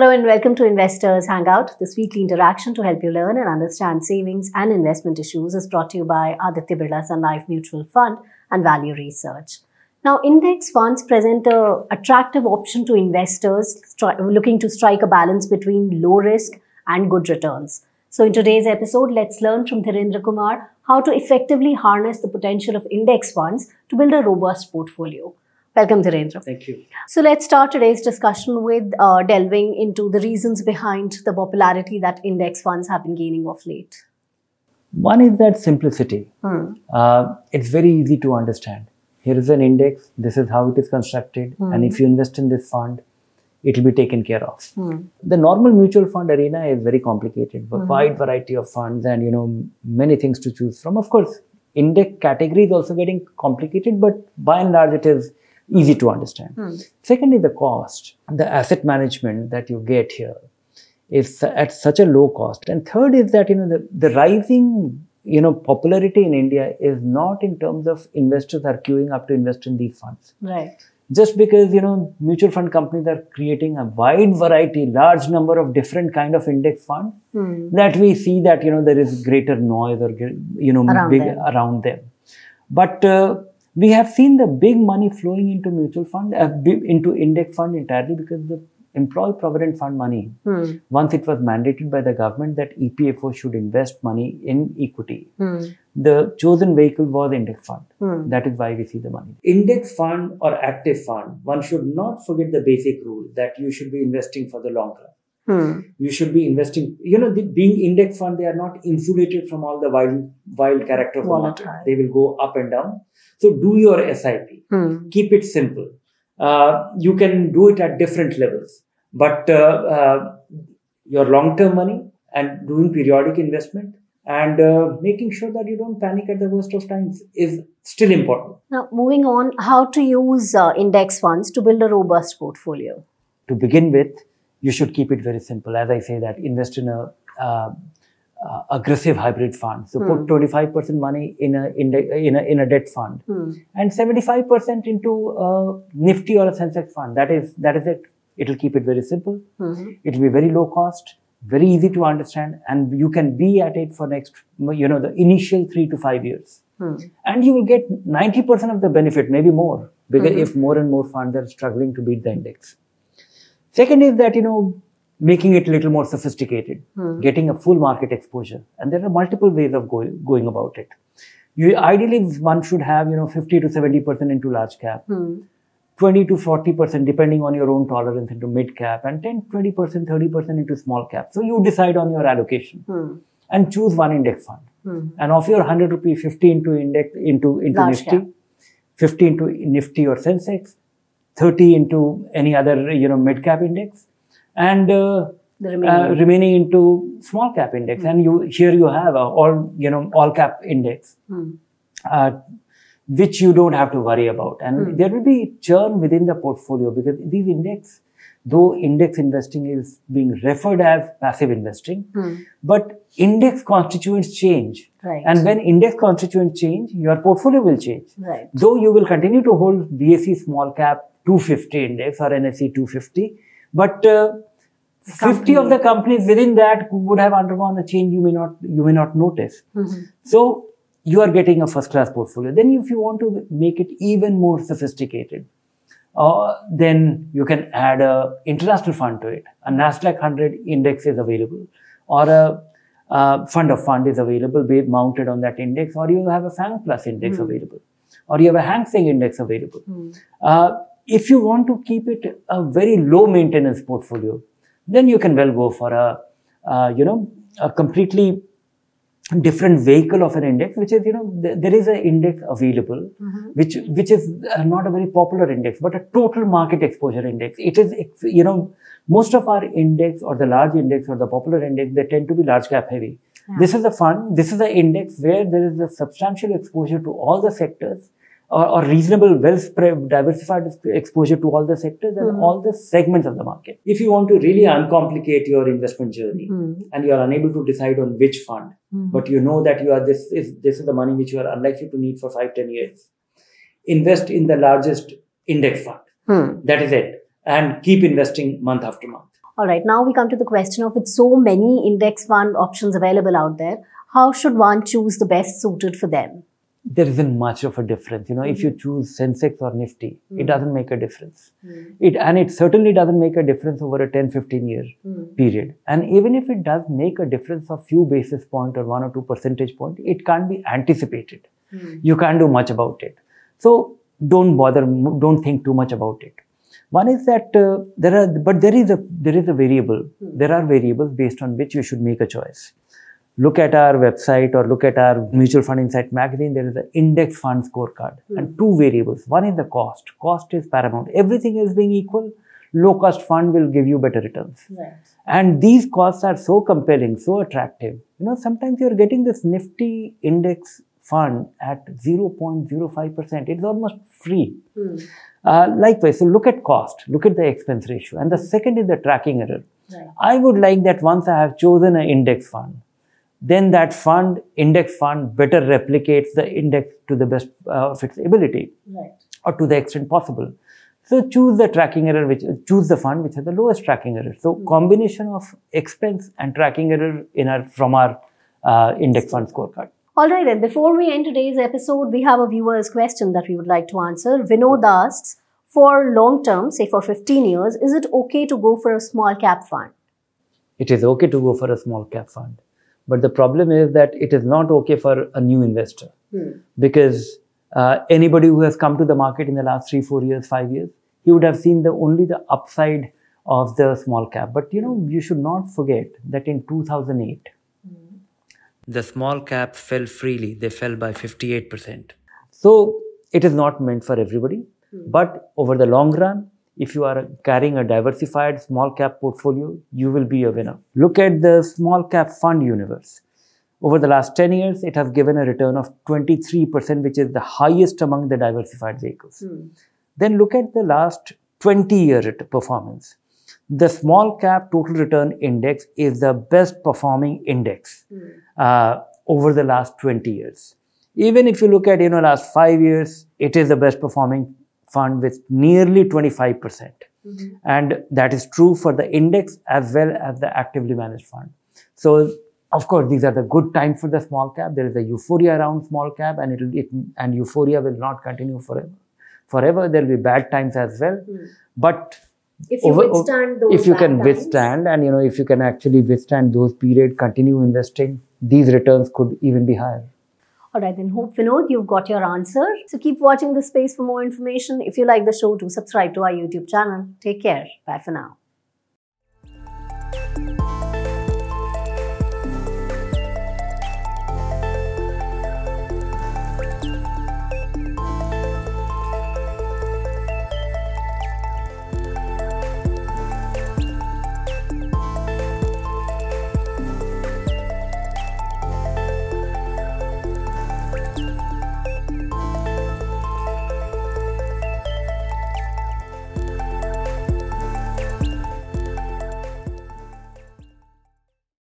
Hello and welcome to Investors Hangout. This weekly interaction to help you learn and understand savings and investment issues is brought to you by Aditya Birla Sun Life Mutual Fund and Value Research. Now, index funds present a attractive option to investors looking to strike a balance between low risk and good returns. So, in today's episode, let's learn from Dhirendra Kumar how to effectively harness the potential of index funds to build a robust portfolio. Welcome, Dhirendra. Thank you. So let's start today's discussion with uh, delving into the reasons behind the popularity that index funds have been gaining of late. One is that simplicity. Hmm. Uh, it's very easy to understand. Here is an index. This is how it is constructed, and if you invest in this fund, it will be taken care of. Hmm. The normal mutual fund arena is very complicated, but wide variety of funds and you know many things to choose from. Of course, index category is also getting complicated, but by and large, it is easy to understand. Hmm. Second is the cost. The asset management that you get here is at such a low cost. And third is that you know the, the rising you know popularity in India is not in terms of investors are queuing up to invest in these funds. Right. Just because you know mutual fund companies are creating a wide variety, large number of different kind of index fund, Hmm. that we see that you know there is greater noise or you know Around big them. around them but uh, we have seen the big money flowing into mutual fund uh, into index fund entirely because the employee provident fund money Hmm. once it was mandated by the government that epfo should invest money in equity Hmm. the chosen vehicle was index fund Hmm. that is why we see the money. Index fund or active fund, one should not forget the basic rule that you should be investing for the long run. Hmm. You should be investing, you know, the, being index fund, they are not insulated from all the wild, wild character of the market. They will go up and down. So do your SIP. Hmm. Keep it simple. Uh, you can do it at different levels, but uh, uh, your long-term money and doing periodic investment and uh, making sure that you don't panic at the worst of times is still important. Now, moving on, how to use uh, index funds to build a robust portfolio. to begin with, you should keep it very simple. As I say, that invest in a uh, uh, aggressive hybrid fund. So put twenty five percent money in a, in a in a in a debt fund, Hmm. and seventy five percent into a Nifty or a Sensex fund. That is that is it. It will keep it very simple. Hmm. It will be very low cost, very easy to understand, and you can be at it for next you know the initial three to five years Hmm. and you will get 90% of the benefit, maybe more, because if more and more funds are struggling to beat the index. Second is that, you know, making it a little more sophisticated, getting a full market exposure. And there are multiple ways of going, going about it. You, ideally, one should have, you know, 50 to 70% into large cap, Hmm. 20 to 40% depending on your own tolerance into mid cap, and 10, 20%, 30% into small cap. So you decide on your allocation Hmm. and choose one index fund. Hmm. And of your 100 rupee, 50 into index into into Large Nifty, cap. 50 into Nifty or Sensex, 30 into any other you know mid cap index, and uh, The uh, remaining. remaining into small cap index. And you here you have a all you know all cap index, Hmm. uh, which you don't have to worry about. And there will be churn within the portfolio because these index, though index investing is being referred as passive investing, Hmm. but index constituents change. Right. And when index constituents change, your portfolio will change. Right. Though you will continue to hold BSE small cap 250 index or NSE 250, but uh, 50 of the companies within that would have undergone a change you may not you may not notice. Mhm. So you are getting a first class portfolio. Then if you want to make it even more sophisticated, uh, then you can add a international fund to it. A Nasdaq 100 index is available, or a uh, fund of fund is available, be mounted on that index, or you have a FANG Plus index available, or you have a Hang Seng index available. Hmm. Uh, if you want to keep it a very low maintenance portfolio, then you can well go for a, uh, you know, a completely different vehicle of an index, which is, you know, th- there is an index available, which which is uh, not a very popular index, but a total market exposure index. It is, you know, most of our index or the large index or the popular index, they tend to be large cap heavy. This is a fund, this is an index where there is a substantial exposure to all the sectors or, or reasonable, well spread, diversified exposure to all the sectors and all the segments of the market. If you want to really uncomplicate your investment journey Hmm. and you are unable to decide on which fund, but you know that you are this is this is the money which you are unlikely to need for five, ten years. Invest in the largest index fund. Hmm. That is it. And keep investing month after month. All right, now we come to the question of with so many index fund options available out there, how should one choose the best suited for them? There isn't much of a difference. You know, if you mm-hmm. choose Sensex or Nifty, it mm-hmm. doesn't make a difference. Mm-hmm. It and it certainly doesn't make a difference over a 10, 15 year period. And even if it does make a difference of few basis point or one or two percentage point, it can't be anticipated. You can't do much about it. So don't bother. Don't think too much about it. One is that uh, there are, but there is a there is a variable. There are variables based on which you should make a choice. Look at our website or look at our mutual fund insight magazine. There is an index fund scorecard and two variables. One is the cost. Cost is paramount. Everything else being equal, low cost fund will give you better returns. Right. And these costs are so compelling, so attractive. You know, sometimes you're getting this nifty index fund at 0.05%. It's almost free. Uh, likewise, so look at cost, look at the expense ratio. And the second is the tracking error. Right. I would like that once I have chosen an index fund, then that fund, index fund, better replicates the index to the best uh, of its ability Right. or to the extent possible. So choose the tracking error, which choose the fund which has the lowest tracking error. So combination of expense and tracking error in our from our uh, index fund scorecard. All right, then. Before we end today's episode, we have a viewer's question that we would like to answer. Vinod asks, for long term, say for 15 years, is it okay to go for a small cap fund? It is okay to go for a small cap fund, but the problem is that it is not okay for a new investor hmm. because uh, anybody who has come to the market in the last three, four years, five years, he would have seen the only the upside of the small cap. But you know, you should not forget that in 2008, hmm. the small cap fell freely. They fell by 58%. So it is not meant for everybody. Hmm. But over the long run, if you are carrying a diversified small cap portfolio, you will be a winner. Look at the small cap fund universe. Over the last 10 years, it has given a return of 23%, which is the highest among the diversified vehicles. Then look at the last 20 year performance. The small cap total return index is the best performing index uh, over the last 20 years. Even if you look at you know last five years, it is the best performing fund with nearly 25 percent, mm-hmm. and that is true for the index as well as the actively managed fund. So of course, these are the good times for the small cap. There is a euphoria around small cap, and it'll it, and euphoria will not continue forever. Forever, there will be bad times as well. Hmm. But If you over- withstand those if you can times- withstand and you know if you can actually withstand those period continue investing these returns could even be higher All right, then hope Vinod, you've got your answer. So keep watching the space for more information. If you like the show, do subscribe to our YouTube channel. Take care. Bye for now.